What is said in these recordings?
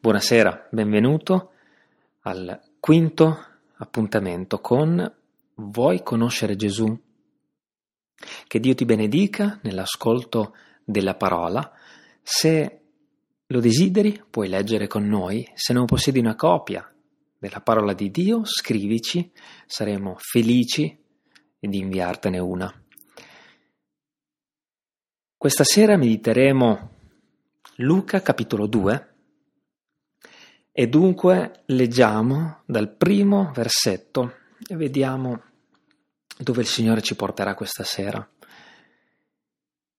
Buonasera, benvenuto al quinto appuntamento con Vuoi conoscere Gesù? Che Dio ti benedica nell'ascolto della parola. Se lo desideri, puoi leggere con noi. Se non possiedi una copia della parola di Dio, scrivici, saremo felici di inviartene una. Questa sera mediteremo Luca capitolo 2 e dunque leggiamo dal primo versetto e vediamo dove il Signore ci porterà questa sera.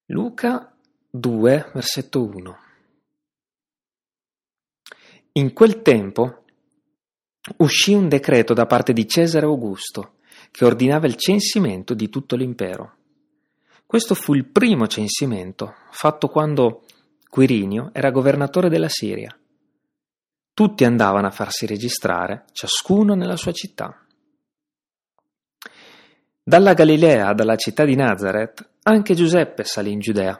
Luca 2 versetto 1 In quel tempo uscì un decreto da parte di Cesare Augusto che ordinava il censimento di tutto l'impero. Questo fu il primo censimento, fatto quando Quirinio era governatore della Siria. Tutti andavano a farsi registrare, ciascuno nella sua città. Dalla Galilea, dalla città di Nazareth, anche Giuseppe salì in Giudea.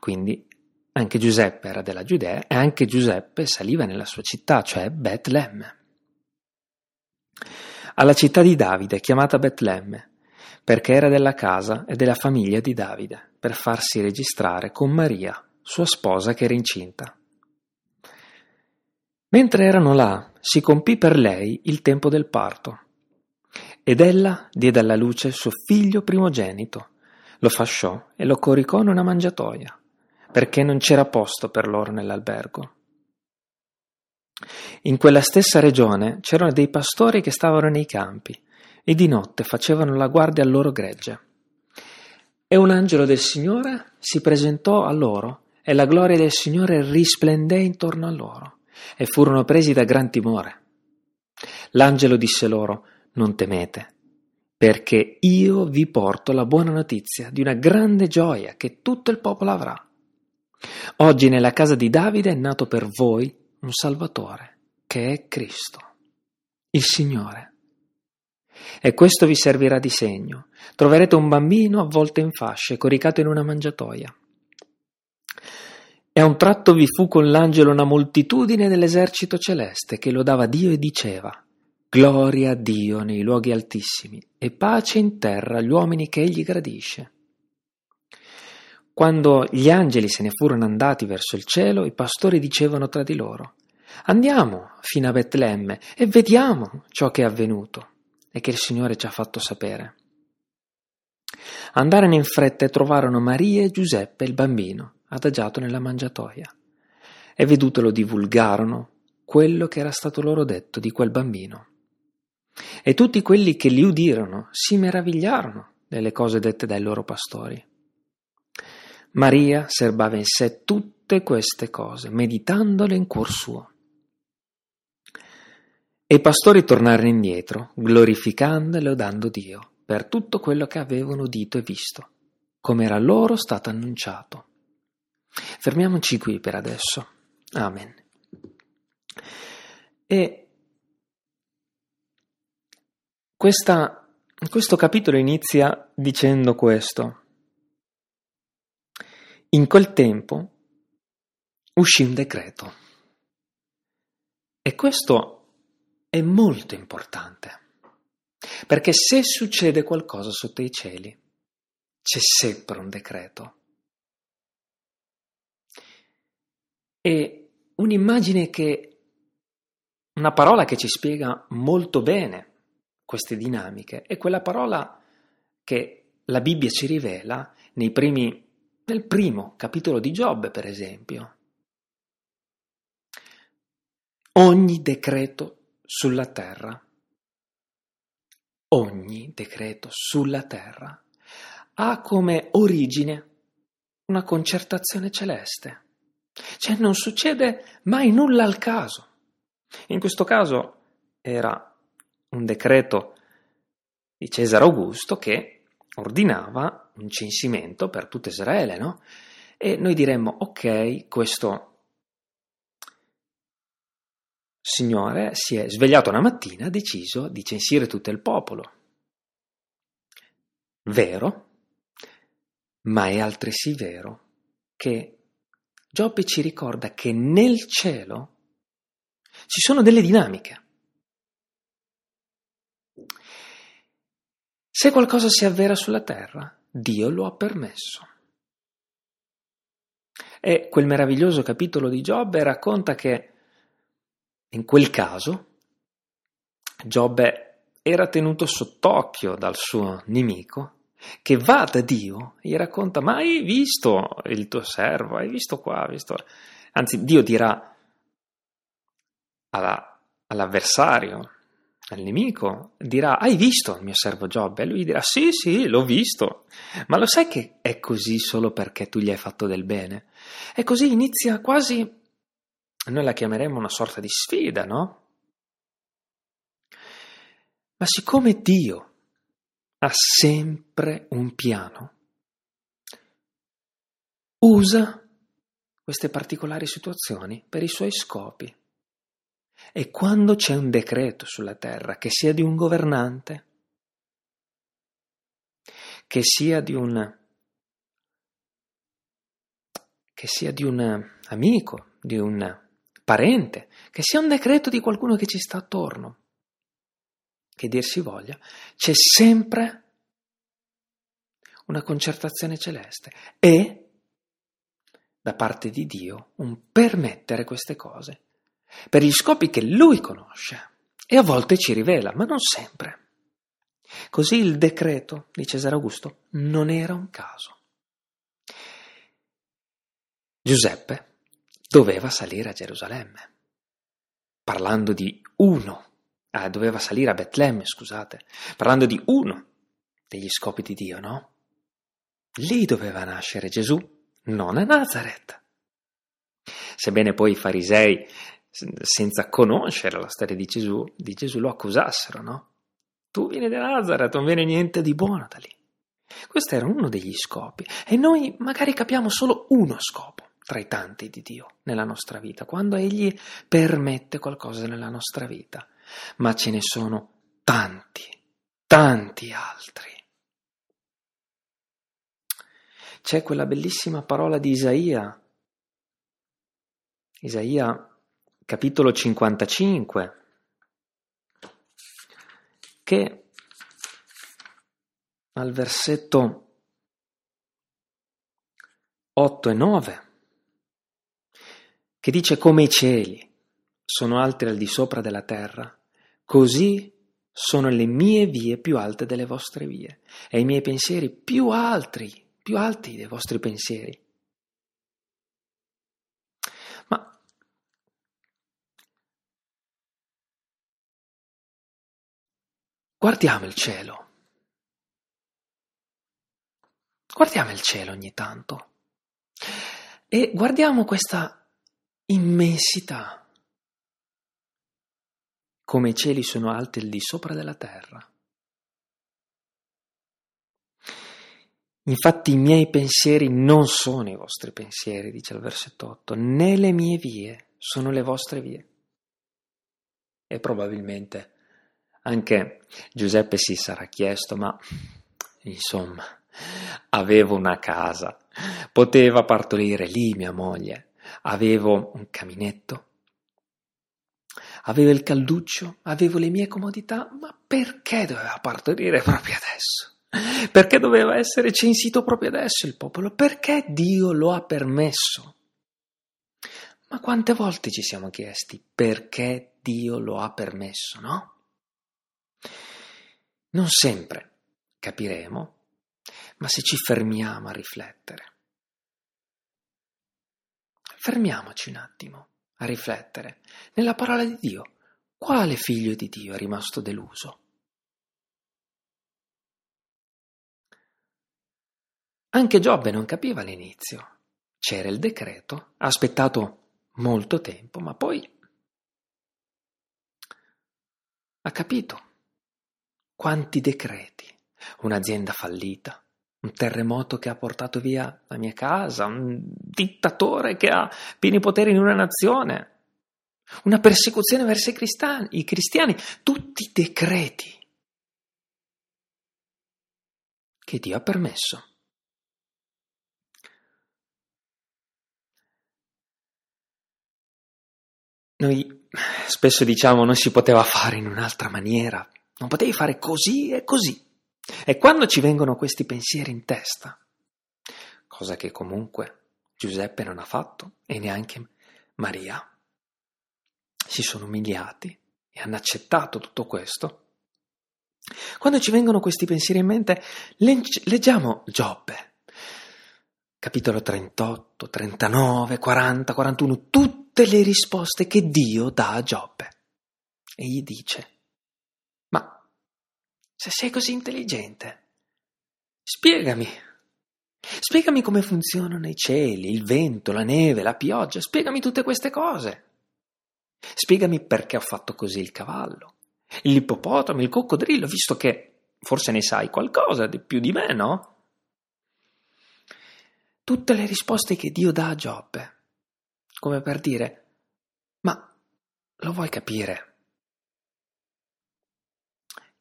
Quindi anche Giuseppe era della Giudea e anche Giuseppe saliva nella sua città, cioè Betlemme. Alla città di Davide, chiamata Betlemme, perché era della casa e della famiglia di Davide, per farsi registrare con Maria, sua sposa che era incinta. Mentre erano là, si compì per lei il tempo del parto. Ed ella diede alla luce suo figlio primogenito, lo fasciò e lo coricò in una mangiatoia, perché non c'era posto per loro nell'albergo. In quella stessa regione c'erano dei pastori che stavano nei campi e di notte facevano la guardia al loro gregge. E un angelo del Signore si presentò a loro e la gloria del Signore risplendé intorno a loro e furono presi da gran timore. L'angelo disse loro, non temete, perché io vi porto la buona notizia di una grande gioia che tutto il popolo avrà. Oggi nella casa di Davide è nato per voi un Salvatore, che è Cristo, il Signore. E questo vi servirà di segno. Troverete un bambino avvolto in fasce, coricato in una mangiatoia. E a un tratto vi fu con l'angelo una moltitudine dell'esercito celeste che lodava Dio e diceva Gloria a Dio nei luoghi altissimi e pace in terra agli uomini che egli gradisce. Quando gli angeli se ne furono andati verso il cielo, i pastori dicevano tra di loro Andiamo fino a Betlemme e vediamo ciò che è avvenuto e che il Signore ci ha fatto sapere. Andarono in fretta e trovarono Maria e Giuseppe il bambino, adagiato nella mangiatoia, e vedutelo divulgarono quello che era stato loro detto di quel bambino. E tutti quelli che li udirono si meravigliarono delle cose dette dai loro pastori. Maria serbava in sé tutte queste cose, meditandole in cuor suo. E i pastori tornarono indietro, glorificando e lodando Dio per tutto quello che avevano udito e visto, come era loro stato annunciato. Fermiamoci qui per adesso. Amen. E questa, questo capitolo inizia dicendo questo. In quel tempo uscì un decreto. E questo è molto importante, perché se succede qualcosa sotto i cieli, c'è sempre un decreto. E un'immagine che, una parola che ci spiega molto bene queste dinamiche, è quella parola che la Bibbia ci rivela primi, nel primo capitolo di Giobbe, per esempio. Ogni decreto sulla terra, ogni decreto sulla terra ha come origine una concertazione celeste. Cioè non succede mai nulla al caso. In questo caso era un decreto di Cesare Augusto che ordinava un censimento per tutta Israele, no? E noi diremmo, ok, questo Signore si è svegliato una mattina e ha deciso di censire tutto il popolo. Vero, ma è altresì vero che Giobbe ci ricorda che nel cielo ci sono delle dinamiche. Se qualcosa si avvera sulla terra, Dio lo ha permesso. E quel meraviglioso capitolo di Giobbe racconta che in quel caso Giobbe era tenuto sott'occhio dal suo nemico che va da Dio e gli racconta ma hai visto il tuo servo, hai visto qua, hai visto... Anzi, Dio dirà alla, all'avversario, al nemico, dirà hai visto il mio servo Giobbe? E lui dirà sì, sì, l'ho visto. Ma lo sai che è così solo perché tu gli hai fatto del bene? E così inizia quasi, noi la chiameremo una sorta di sfida, no? Ma siccome Dio ha sempre un piano, usa queste particolari situazioni per i suoi scopi. E quando c'è un decreto sulla terra, che sia di un governante, che sia di un che sia di un amico, di un parente, che sia un decreto di qualcuno che ci sta attorno, che dir si voglia, c'è sempre una concertazione celeste e da parte di Dio un permettere queste cose per gli scopi che Lui conosce e a volte ci rivela, ma non sempre. Così il decreto di Cesare Augusto non era un caso. Giuseppe doveva salire a Gerusalemme, parlando di uno, ah, doveva salire a Betlemme, scusate, parlando di uno degli scopi di Dio, no? Lì doveva nascere Gesù, non a Nazareth. Sebbene poi i farisei, senza conoscere la storia di Gesù, di Gesù lo accusassero, no? Tu vieni da Nazareth, non viene niente di buono da lì. Questo era uno degli scopi e noi magari capiamo solo uno scopo tra i tanti di Dio nella nostra vita, quando Egli permette qualcosa nella nostra vita, ma ce ne sono tanti, tanti altri. C'è quella bellissima parola di Isaia, Isaia capitolo 55, che al versetto 8 e 9 che dice come i cieli sono alti al di sopra della terra, così sono le mie vie più alte delle vostre vie e i miei pensieri più alti, più alti dei vostri pensieri. Ma guardiamo il cielo. Guardiamo il cielo ogni tanto e guardiamo questa immensità, come i cieli sono alti al di sopra della terra. Infatti i miei pensieri non sono i vostri pensieri, dice il versetto 8, né le mie vie sono le vostre vie. E probabilmente anche Giuseppe si sarà chiesto, ma insomma, avevo una casa, poteva partorire lì mia moglie, avevo un caminetto, avevo il calduccio, avevo le mie comodità, ma perché doveva partorire proprio adesso? Perché doveva essere censito proprio adesso il popolo? Perché Dio lo ha permesso? Ma quante volte ci siamo chiesti perché Dio lo ha permesso, no? Non sempre capiremo, ma se ci fermiamo a riflettere, Fermiamoci un attimo a riflettere. Nella parola di Dio, quale figlio di Dio è rimasto deluso? Anche Giobbe non capiva all'inizio. C'era il decreto, ha aspettato molto tempo, ma poi ha capito quanti decreti, un'azienda fallita, un terremoto che ha portato via la mia casa, un dittatore che ha pieni poteri in una nazione, una persecuzione verso i cristiani, i cristiani tutti decreti che Dio ha permesso. Noi spesso diciamo non si poteva fare in un'altra maniera, non potevi fare così e così. E quando ci vengono questi pensieri in testa, cosa che comunque Giuseppe non ha fatto e neanche Maria, si sono umiliati e hanno accettato tutto questo. Quando ci vengono questi pensieri in mente, leggiamo Giobbe, capitolo 38, 39, 40, 41, tutte le risposte che Dio dà a Giobbe. E gli dice, se sei così intelligente, spiegami, spiegami come funzionano i cieli, il vento, la neve, la pioggia, spiegami tutte queste cose. Spiegami perché ho fatto così il cavallo, l'ippopotamo, il coccodrillo, visto che forse ne sai qualcosa di più di me, no? Tutte le risposte che Dio dà a Giobbe, come per dire, ma lo vuoi capire?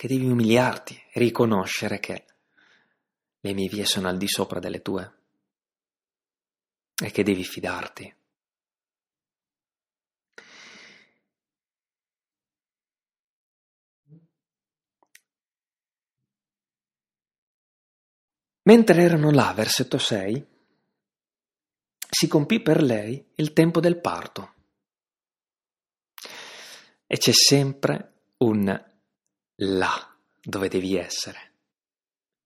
Che devi umiliarti, riconoscere che le mie vie sono al di sopra delle tue e che devi fidarti. Mentre erano là, versetto 6, si compì per lei il tempo del parto. E c'è sempre un là dove devi essere.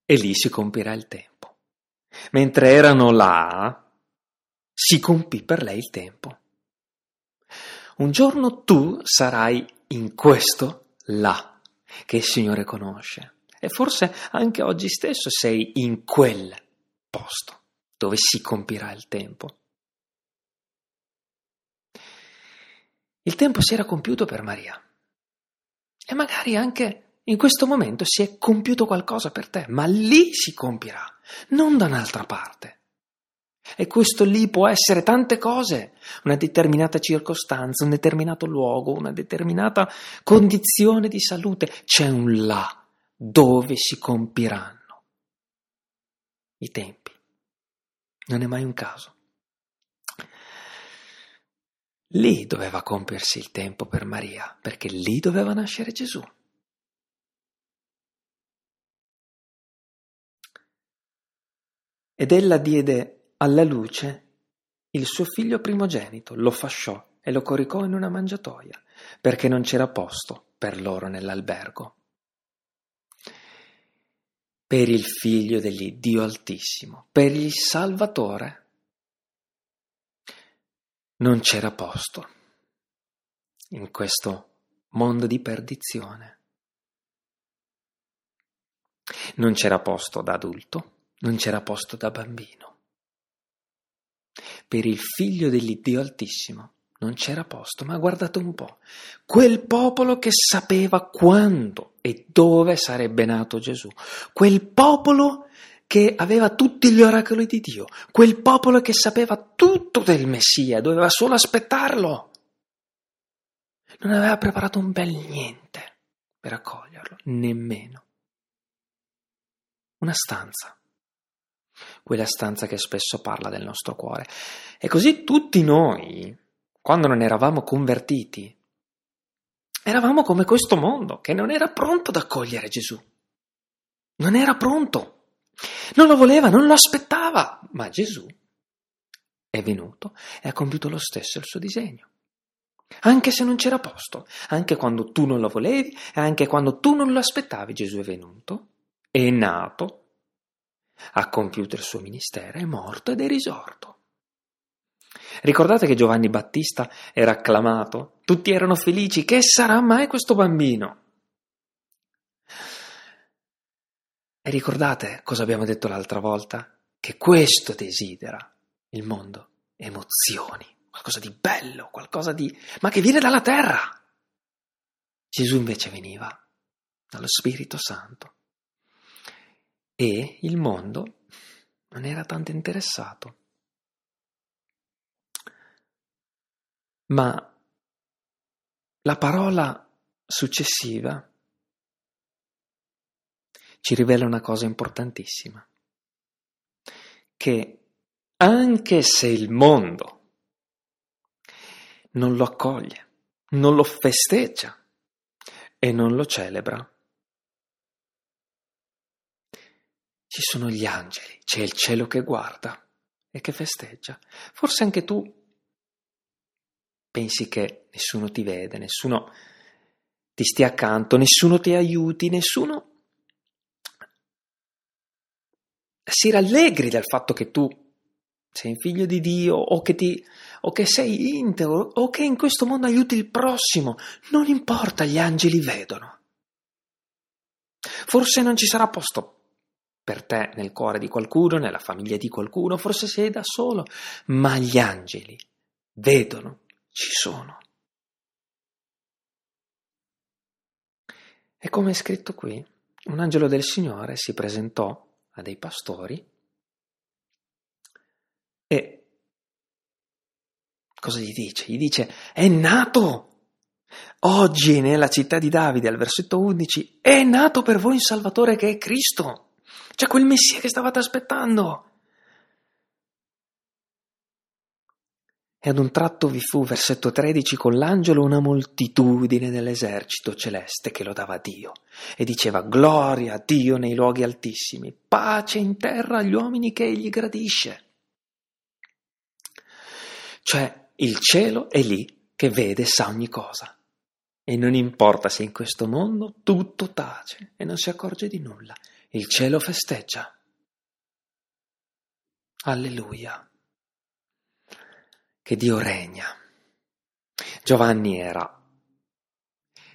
E lì si compirà il tempo. Mentre erano là, si compì per lei il tempo. Un giorno tu sarai in questo là che il Signore conosce e forse anche oggi stesso sei in quel posto dove si compirà il tempo. Il tempo si era compiuto per Maria e magari anche in questo momento si è compiuto qualcosa per te, ma lì si compirà, non da un'altra parte. E questo lì può essere tante cose, una determinata circostanza, un determinato luogo, una determinata condizione di salute. C'è un là dove si compiranno i tempi. Non è mai un caso. Lì doveva compiersi il tempo per Maria, perché lì doveva nascere Gesù. Ed ella diede alla luce il suo figlio primogenito, lo fasciò e lo coricò in una mangiatoia, perché non c'era posto per loro nell'albergo per il Figlio dell'Iddio Altissimo, per il Salvatore. Non c'era posto in questo mondo di perdizione. Non c'era posto da adulto, non c'era posto da bambino. Per il Figlio dell'Iddio Altissimo non c'era posto, ma guardate un po', quel popolo che sapeva quando e dove sarebbe nato Gesù, quel popolo che aveva tutti gli oracoli di Dio, quel popolo che sapeva tutto del Messia, doveva solo aspettarlo. Non aveva preparato un bel niente per accoglierlo, nemmeno. Una stanza, quella stanza che spesso parla del nostro cuore. E così tutti noi, quando non eravamo convertiti, eravamo come questo mondo che non era pronto ad accogliere Gesù. Non era pronto. Non lo voleva, non lo aspettava. Ma Gesù è venuto e ha compiuto lo stesso il suo disegno. Anche se non c'era posto, anche quando tu non lo volevi anche quando tu non lo aspettavi, Gesù è venuto, è nato, ha compiuto il suo ministero, è morto ed è risorto. Ricordate che Giovanni Battista era acclamato? Tutti erano felici. Che sarà mai questo bambino? E ricordate cosa abbiamo detto l'altra volta? Che questo desidera il mondo. Emozioni, qualcosa di bello, qualcosa di... ma che viene dalla terra. Gesù invece veniva dallo Spirito Santo. E il mondo non era tanto interessato. Ma la parola successiva ci rivela una cosa importantissima, che anche se il mondo non lo accoglie, non lo festeggia e non lo celebra. Ci sono gli angeli, c'è il cielo che guarda e che festeggia. Forse anche tu pensi che nessuno ti vede, nessuno ti stia accanto, nessuno ti aiuti, nessuno si rallegri del fatto che tu sei figlio di Dio o che, ti, o che sei integro o che in questo mondo aiuti il prossimo. Non importa, gli angeli vedono. Forse non ci sarà posto per te nel cuore di qualcuno, nella famiglia di qualcuno, forse sei da solo, ma gli angeli vedono, ci sono. E come è scritto qui, un angelo del Signore si presentò a dei pastori e cosa gli dice? Gli dice, è nato! Oggi nella città di Davide, al versetto 11, è nato per voi un Salvatore che è Cristo. C'è quel Messia che stavate aspettando. E ad un tratto vi fu, versetto 13, con l'angelo una moltitudine dell'esercito celeste che lodava Dio e diceva gloria a Dio nei luoghi altissimi, pace in terra agli uomini che egli gradisce. Cioè il cielo è lì che vede e sa ogni cosa. E non importa se in questo mondo tutto tace e non si accorge di nulla, il cielo festeggia. Alleluia che Dio regna. Giovanni era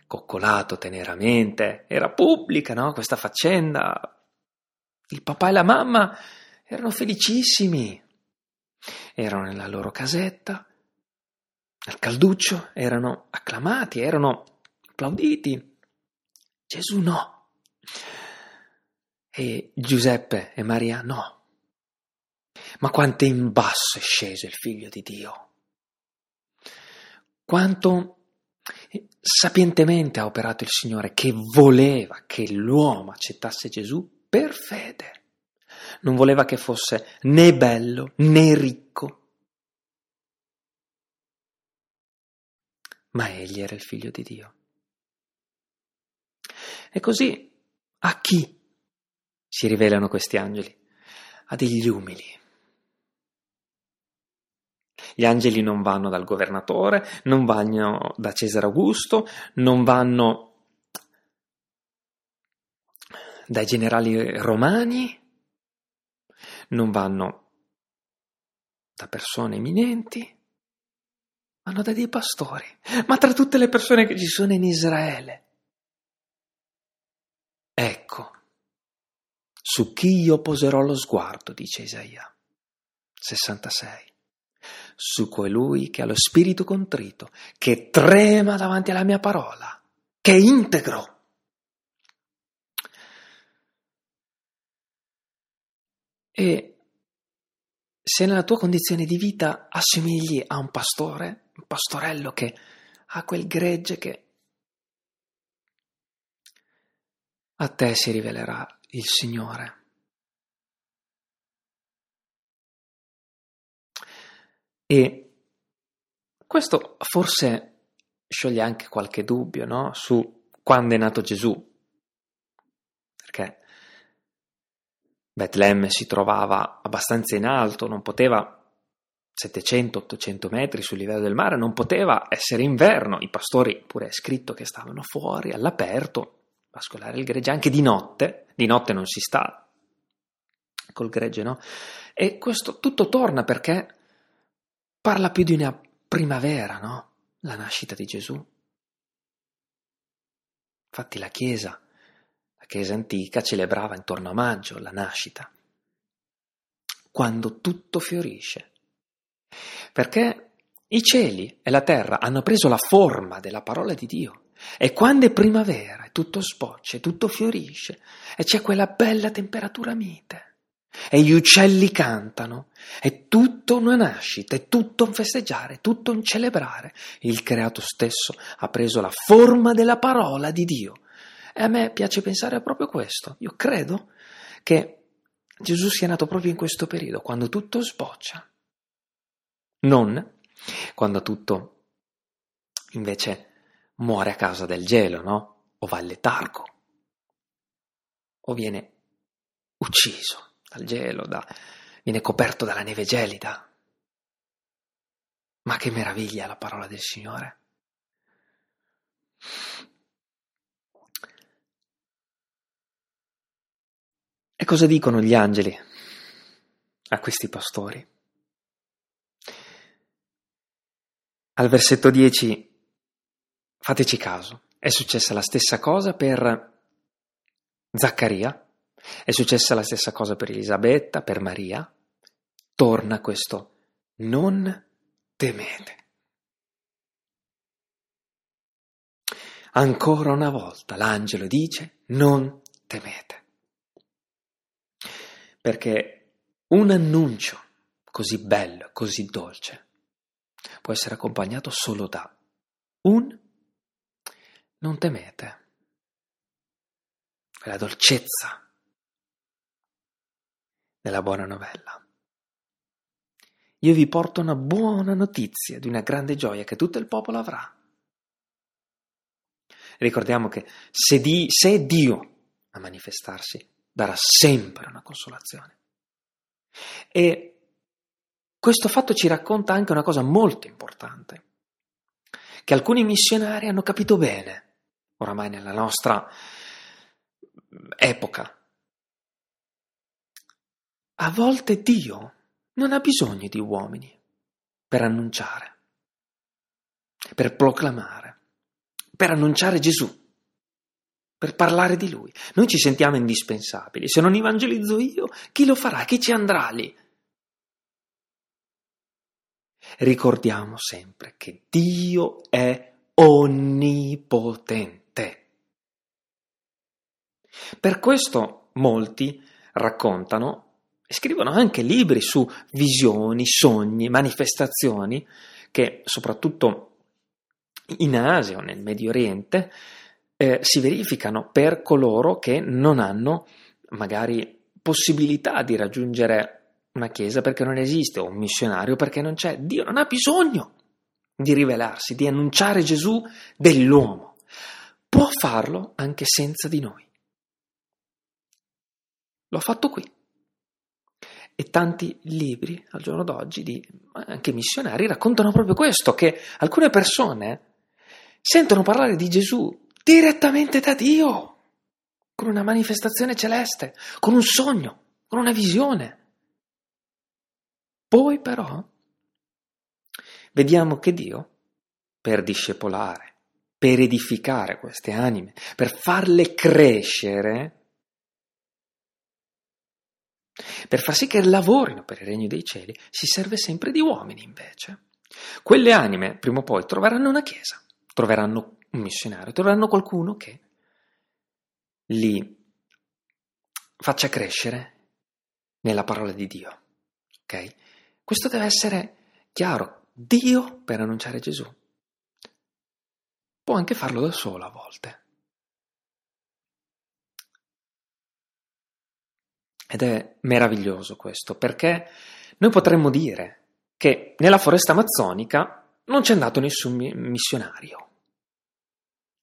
coccolato teneramente, era pubblica no? questa faccenda. Il papà e la mamma erano felicissimi, erano nella loro casetta, al calduccio, erano acclamati, erano applauditi. Gesù no. E Giuseppe e Maria no. Ma quanto in basso è sceso il figlio di Dio. Quanto sapientemente ha operato il Signore che voleva che l'uomo accettasse Gesù per fede. Non voleva che fosse né bello né ricco, ma egli era il figlio di Dio. E così a chi si rivelano questi angeli? A degli umili, gli angeli non vanno dal governatore, non vanno da Cesare Augusto, non vanno dai generali romani, non vanno da persone eminenti, vanno da dei pastori. Ma tra tutte le persone che ci sono in Israele, ecco, su chi io poserò lo sguardo, dice Isaia 66 su colui che ha lo spirito contrito, che trema davanti alla mia parola, che è integro. E se nella tua condizione di vita assomigli a un pastore, un pastorello che ha quel gregge che a te si rivelerà il Signore. E questo forse scioglie anche qualche dubbio no? su quando è nato Gesù, perché Betlemme si trovava abbastanza in alto, non poteva 700-800 metri sul livello del mare, non poteva essere inverno, i pastori pure è scritto che stavano fuori all'aperto, pascolare il gregge anche di notte, di notte non si sta col gregge, no? E questo tutto torna perché parla più di una primavera, no? La nascita di Gesù. Infatti la Chiesa, la Chiesa antica, celebrava intorno a maggio la nascita, quando tutto fiorisce. Perché i cieli e la terra hanno preso la forma della parola di Dio. E quando è primavera, tutto sboccia, tutto fiorisce e c'è quella bella temperatura mite e gli uccelli cantano, è tutto una nascita, è tutto un festeggiare, è tutto un celebrare. Il creato stesso ha preso la forma della parola di Dio. E a me piace pensare proprio questo. Io credo che Gesù sia nato proprio in questo periodo, quando tutto sboccia. Non quando tutto invece muore a causa del gelo, no? O va al letargo, o viene ucciso dal gelo, da... viene coperto dalla neve gelida. Ma che meraviglia la parola del Signore. E cosa dicono gli angeli a questi pastori? Al versetto 10, fateci caso, è successa la stessa cosa per Zaccaria, è successa la stessa cosa per Elisabetta, per Maria. Torna questo non temete. Ancora una volta l'angelo dice non temete. Perché un annuncio così bello, così dolce, può essere accompagnato solo da un non temete. Quella dolcezza della buona novella. Io vi porto una buona notizia di una grande gioia che tutto il popolo avrà. Ricordiamo che se, di, se è Dio a manifestarsi, darà sempre una consolazione. E questo fatto ci racconta anche una cosa molto importante, che alcuni missionari hanno capito bene, oramai nella nostra epoca. A volte Dio non ha bisogno di uomini per annunciare, per proclamare, per annunciare Gesù per parlare di lui. Noi ci sentiamo indispensabili. Se non evangelizzo io, chi lo farà? Chi ci andrà lì? Ricordiamo sempre che Dio è onnipotente. Per questo molti raccontano scrivono anche libri su visioni, sogni, manifestazioni che soprattutto in Asia o nel Medio Oriente eh, si verificano per coloro che non hanno magari possibilità di raggiungere una chiesa perché non esiste o un missionario perché non c'è. Dio non ha bisogno di rivelarsi, di annunciare Gesù dell'uomo. Può farlo anche senza di noi. L'ho fatto qui. E tanti libri al giorno d'oggi, di, anche missionari, raccontano proprio questo, che alcune persone sentono parlare di Gesù direttamente da Dio, con una manifestazione celeste, con un sogno, con una visione. Poi però vediamo che Dio, per discepolare, per edificare queste anime, per farle crescere, per far sì che lavorino per il regno dei cieli, si serve sempre di uomini invece. Quelle anime prima o poi troveranno una chiesa, troveranno un missionario, troveranno qualcuno che li faccia crescere nella parola di Dio. Ok? Questo deve essere chiaro. Dio per annunciare Gesù può anche farlo da solo a volte. Ed è meraviglioso questo, perché noi potremmo dire che nella foresta amazzonica non c'è andato nessun missionario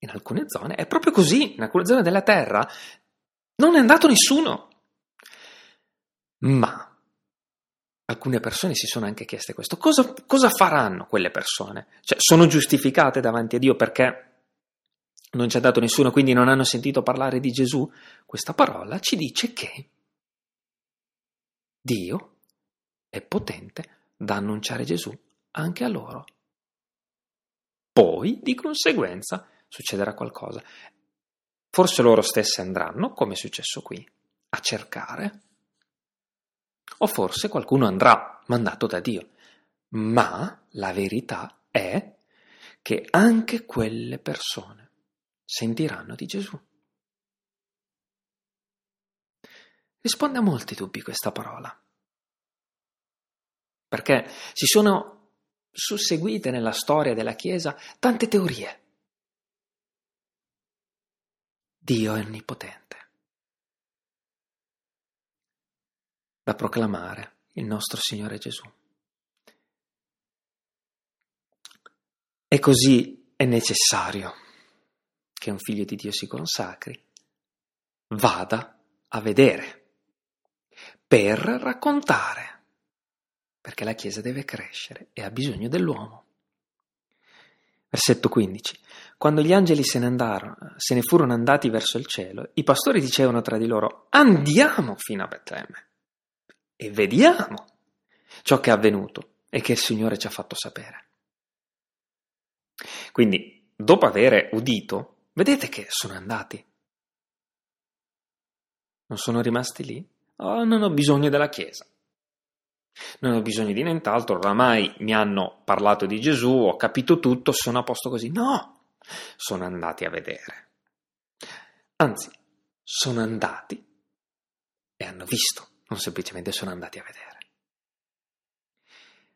in alcune zone è proprio così, in alcune zone della Terra non è andato nessuno. Ma alcune persone si sono anche chieste questo. Cosa, cosa faranno quelle persone? Cioè, sono giustificate davanti a Dio perché non c'è andato nessuno, quindi non hanno sentito parlare di Gesù? Questa parola ci dice che Dio è potente da annunciare Gesù anche a loro. Poi, di conseguenza, succederà qualcosa. Forse loro stesse andranno, come è successo qui, a cercare, o forse qualcuno andrà mandato da Dio. Ma la verità è che anche quelle persone sentiranno di Gesù. Risponde a molti dubbi questa parola, perché si sono susseguite nella storia della Chiesa tante teorie Dio è onnipotente. Da proclamare il nostro Signore Gesù. E così è necessario che un figlio di Dio si consacri, vada a vedere, per raccontare, perché la Chiesa deve crescere e ha bisogno dell'uomo. Versetto 15. Quando gli angeli se ne andarono, se ne furono andati verso il cielo, i pastori dicevano tra di loro: Andiamo fino a Betlemme e vediamo ciò che è avvenuto e che il Signore ci ha fatto sapere. Quindi, dopo aver udito, vedete che sono andati. Non sono rimasti lì? Oh, non ho bisogno della Chiesa. Non ho bisogno di nient'altro, oramai mi hanno parlato di Gesù, ho capito tutto, sono a posto così. No, sono andati a vedere. Anzi, sono andati e hanno visto, non semplicemente sono andati a vedere.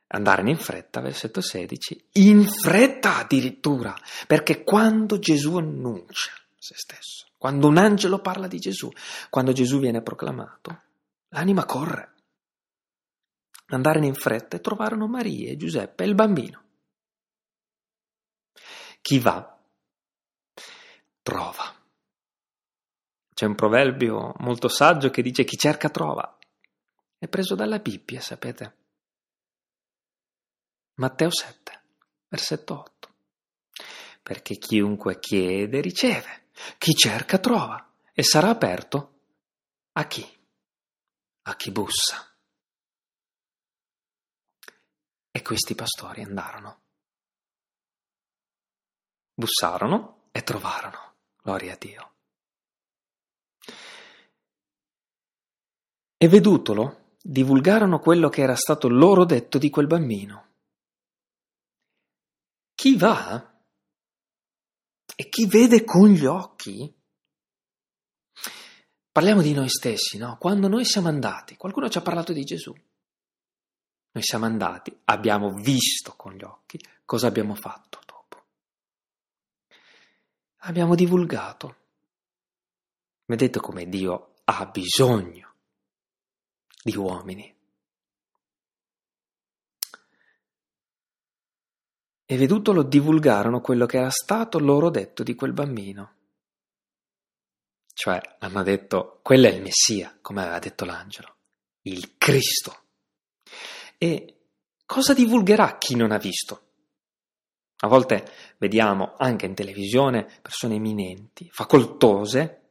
Andarono in fretta, versetto 16, in fretta addirittura, perché quando Gesù annuncia se stesso, quando un angelo parla di Gesù, quando Gesù viene proclamato, l'anima corre. Andarono in fretta e trovarono Maria e Giuseppe e il bambino. Chi va, trova. C'è un proverbio molto saggio che dice chi cerca trova. È preso dalla Bibbia, sapete. Matteo 7, versetto 8. Perché chiunque chiede riceve, chi cerca trova e sarà aperto a chi? A chi bussa. E questi pastori andarono. Bussarono e trovarono. Gloria a Dio. E vedutolo, divulgarono quello che era stato loro detto di quel bambino chi va e chi vede con gli occhi, parliamo di noi stessi, no? Quando noi siamo andati, qualcuno ci ha parlato di Gesù. Noi siamo andati, abbiamo visto con gli occhi cosa abbiamo fatto dopo. Abbiamo divulgato. Vedete come Dio ha bisogno di uomini e vedutolo divulgarono quello che era stato loro detto di quel bambino. Cioè hanno detto, quello è il Messia, come aveva detto l'angelo, il Cristo. E cosa divulgherà chi non ha visto? A volte vediamo anche in televisione persone eminenti, facoltose,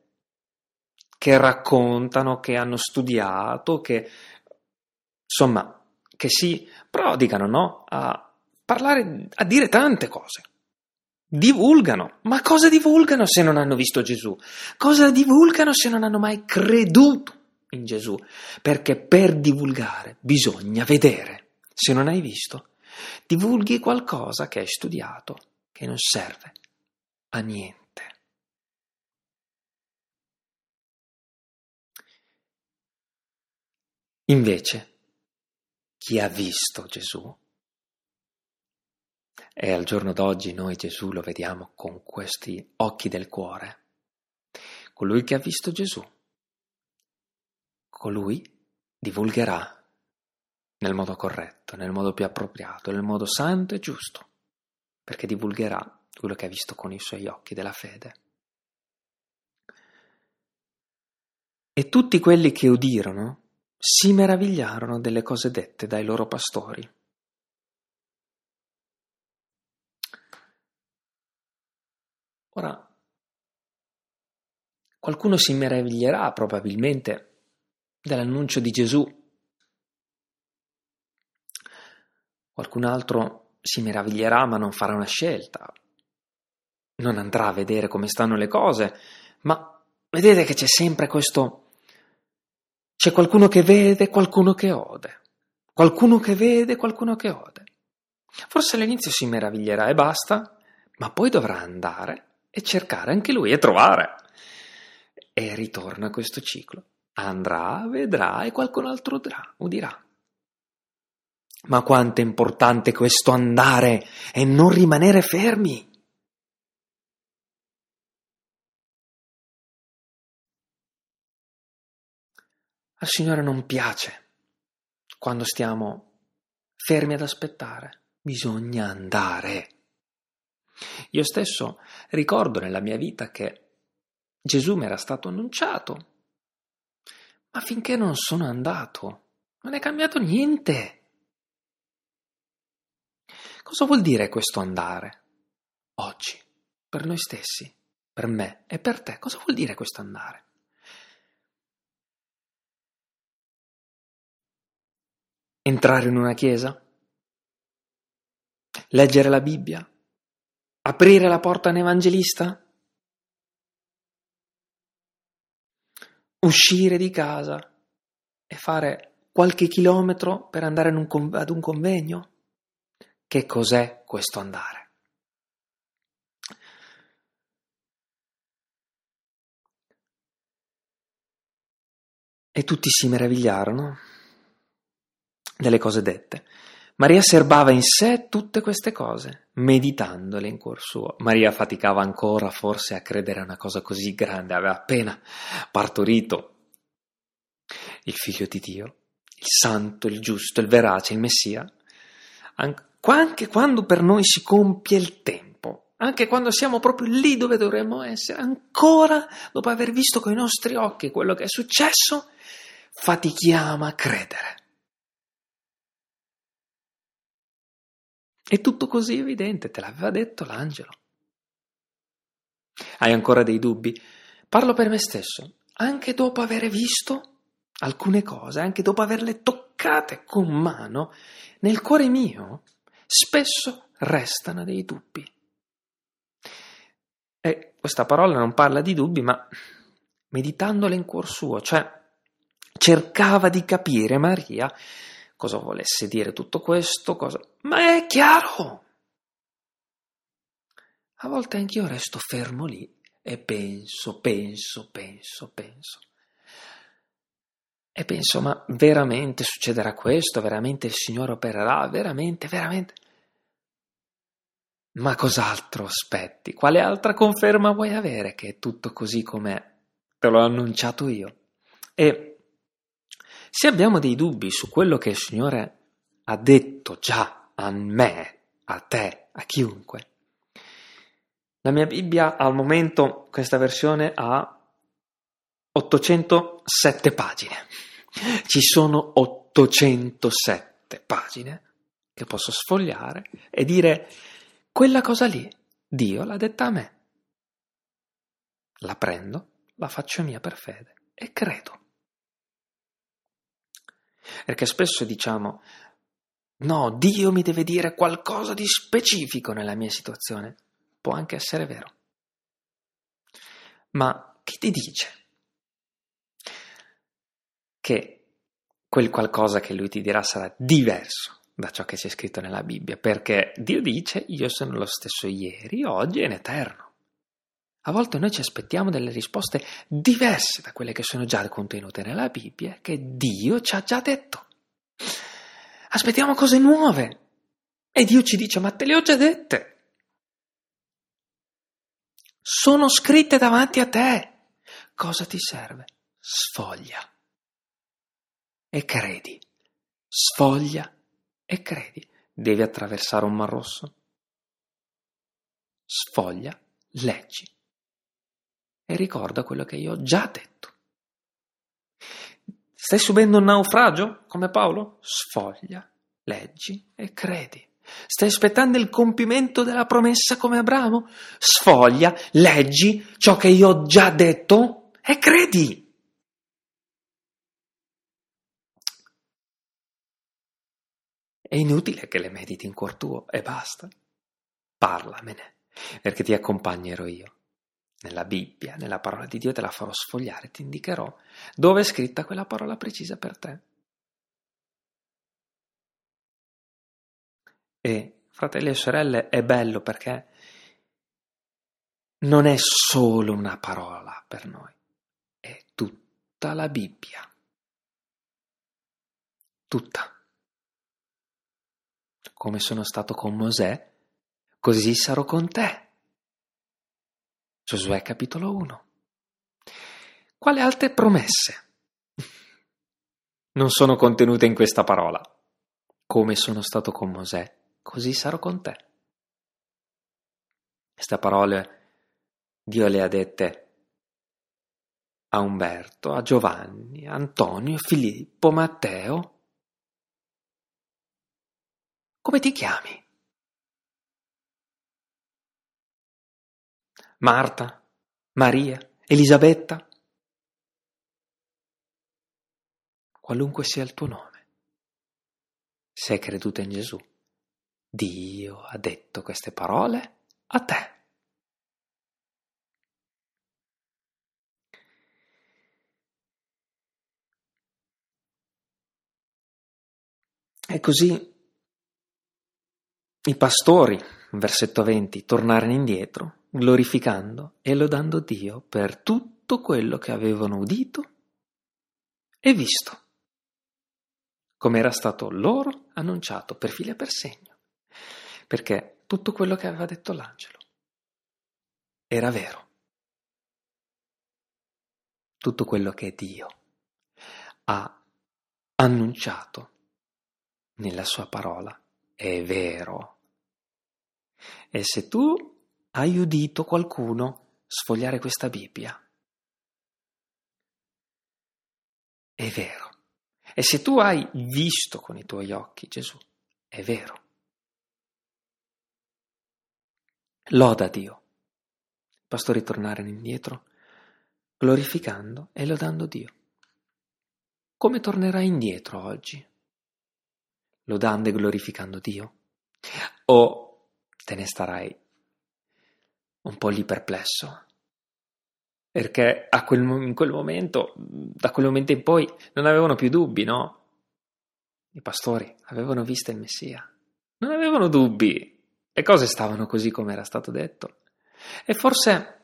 che raccontano, che hanno studiato, che insomma, che si prodigano no? a parlare, a dire tante cose. Divulgano. Ma cosa divulgano se non hanno visto Gesù? Cosa divulgano se non hanno mai creduto in Gesù? Perché per divulgare bisogna vedere. Se non hai visto, divulghi qualcosa che hai studiato, che non serve a niente. Invece, chi ha visto Gesù e al giorno d'oggi noi Gesù lo vediamo con questi occhi del cuore. Colui che ha visto Gesù, colui divulgherà nel modo corretto, nel modo più appropriato, nel modo santo e giusto, perché divulgherà quello che ha visto con i suoi occhi della fede. E tutti quelli che udirono si meravigliarono delle cose dette dai loro pastori. Ora, qualcuno si meraviglierà probabilmente dell'annuncio di Gesù, qualcun altro si meraviglierà ma non farà una scelta, non andrà a vedere come stanno le cose, ma vedete che c'è sempre questo... C'è qualcuno che vede, qualcuno che ode, qualcuno che vede, qualcuno che ode. Forse all'inizio si meraviglierà e basta, ma poi dovrà andare e cercare anche lui e trovare. E ritorna questo ciclo. Andrà, vedrà e qualcun altro udrà, udirà. Ma quanto è importante questo andare e non rimanere fermi. Al Signore non piace quando stiamo fermi ad aspettare. Bisogna andare. Io stesso ricordo nella mia vita che Gesù mi era stato annunciato, ma finché non sono andato non è cambiato niente. Cosa vuol dire questo andare oggi per noi stessi, per me e per te? Cosa vuol dire questo andare? Entrare in una chiesa? Leggere la Bibbia? Aprire la porta a un evangelista? Uscire di casa e fare qualche chilometro per andare un, ad un convegno? Che cos'è questo andare? E tutti si meravigliarono delle cose dette. Maria serbava in sé tutte queste cose, meditandole in cuor suo. Maria faticava ancora forse a credere a una cosa così grande, aveva appena partorito il figlio di Dio, il santo, il giusto, il verace, il Messia. Anche quando per noi si compie il tempo, anche quando siamo proprio lì dove dovremmo essere, ancora dopo aver visto con i nostri occhi quello che è successo, fatichiamo a credere. È tutto così evidente, te l'aveva detto l'angelo. Hai ancora dei dubbi? Parlo per me stesso. Anche dopo aver visto alcune cose, anche dopo averle toccate con mano, nel cuore mio spesso restano dei dubbi. E questa parola non parla di dubbi, ma meditandole in cuor suo, cioè cercava di capire Maria cosa volesse dire tutto questo, cosa... ma è chiaro! A volte anch'io resto fermo lì e penso, penso, penso, penso. E penso, ma veramente succederà questo? Veramente il Signore opererà? Veramente, veramente? Ma cos'altro aspetti? Quale altra conferma vuoi avere che è tutto così com'è? Te l'ho annunciato io. E se abbiamo dei dubbi su quello che il Signore ha detto già a me, a te, a chiunque, la mia Bibbia al momento, questa versione ha 807 pagine. Ci sono 807 pagine che posso sfogliare e dire quella cosa lì, Dio l'ha detta a me. La prendo, la faccio mia per fede e credo. Perché spesso diciamo, no, Dio mi deve dire qualcosa di specifico nella mia situazione. Può anche essere vero. Ma chi ti dice che quel qualcosa che lui ti dirà sarà diverso da ciò che c'è scritto nella Bibbia? Perché Dio dice, io sono lo stesso ieri, oggi e in eterno. A volte noi ci aspettiamo delle risposte diverse da quelle che sono già contenute nella Bibbia, che Dio ci ha già detto. Aspettiamo cose nuove. E Dio ci dice, ma te le ho già dette. Sono scritte davanti a te. Cosa ti serve? Sfoglia. E credi. Sfoglia e credi. Devi attraversare un mar rosso? Sfoglia, leggi e ricorda quello che io ho già detto. Stai subendo un naufragio come Paolo? Sfoglia, leggi e credi. Stai aspettando il compimento della promessa come Abramo? Sfoglia, leggi ciò che io ho già detto e credi. È inutile che le mediti in cuor tuo e basta. Parlamene, perché ti accompagnerò io nella Bibbia, nella parola di Dio, te la farò sfogliare, ti indicherò dove è scritta quella parola precisa per te. E, fratelli e sorelle, è bello perché non è solo una parola per noi, è tutta la Bibbia. Tutta. Come sono stato con Mosè, così sarò con te. Giosuè capitolo 1. Quale altre promesse non sono contenute in questa parola? Come sono stato con Mosè, così sarò con te. Queste parole Dio le ha dette a Umberto, a Giovanni, a Antonio, Filippo, Matteo. Come ti chiami? Marta, Maria, Elisabetta? Qualunque sia il tuo nome, se hai creduto in Gesù, Dio ha detto queste parole a te. E così i pastori, versetto 20, tornarono indietro, glorificando e lodando Dio per tutto quello che avevano udito e visto, come era stato loro annunciato per filo e per segno, perché tutto quello che aveva detto l'angelo era vero. Tutto quello che Dio ha annunciato nella sua parola è vero. E se tu hai udito qualcuno sfogliare questa Bibbia, è vero. E se tu hai visto con i tuoi occhi Gesù, è vero. Loda Dio. I pastori tornarono indietro, glorificando e lodando Dio. Come tornerai indietro oggi? lodando e glorificando Dio? O te ne starai un po' lì perplesso? Perché quel, in quel momento, da quel momento in poi, non avevano più dubbi, no? I pastori avevano visto il Messia, non avevano dubbi, le cose stavano così come era stato detto. E forse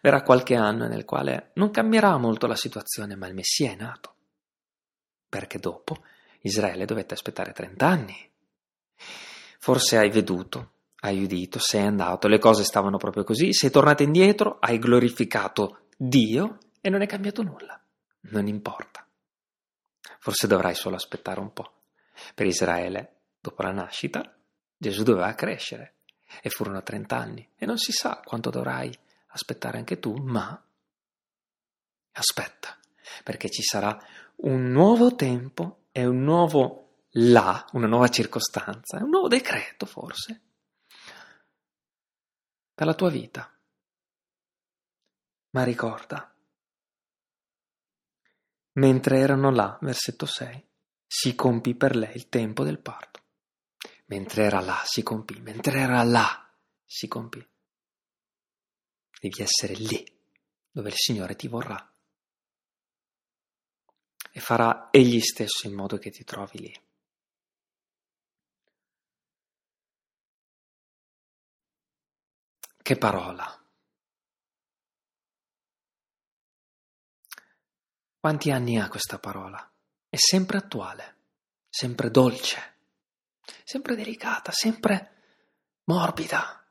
verrà qualche anno nel quale non cambierà molto la situazione, ma il Messia è nato. Perché dopo Israele dovette aspettare 30 anni. Forse hai veduto, hai udito, sei andato, le cose stavano proprio così, sei tornato indietro, hai glorificato Dio e non è cambiato nulla. Non importa. Forse dovrai solo aspettare un po'. Per Israele, dopo la nascita, Gesù doveva crescere e furono 30 anni e non si sa quanto dovrai aspettare anche tu, ma aspetta, perché ci sarà un nuovo tempo è un nuovo là, una nuova circostanza, un nuovo decreto forse per la tua vita. Ma ricorda, mentre erano là, versetto 6, si compì per lei il tempo del parto. Mentre era là, si compì, mentre era là, si compì. Devi essere lì, dove il Signore ti vorrà e farà egli stesso in modo che ti trovi lì. Che parola! Quanti anni ha questa parola? È sempre attuale, sempre dolce, sempre delicata, sempre morbida.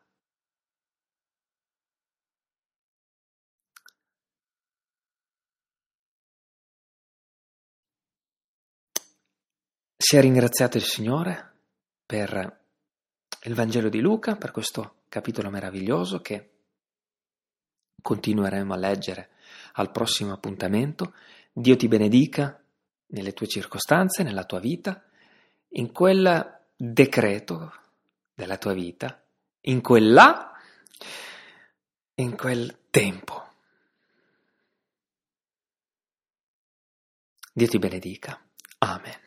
Sia ringraziato il Signore per il Vangelo di Luca, per questo capitolo meraviglioso che continueremo a leggere al prossimo appuntamento. Dio ti benedica nelle tue circostanze, nella tua vita, in quel decreto della tua vita, in quel là, in quel tempo. Dio ti benedica. Amen.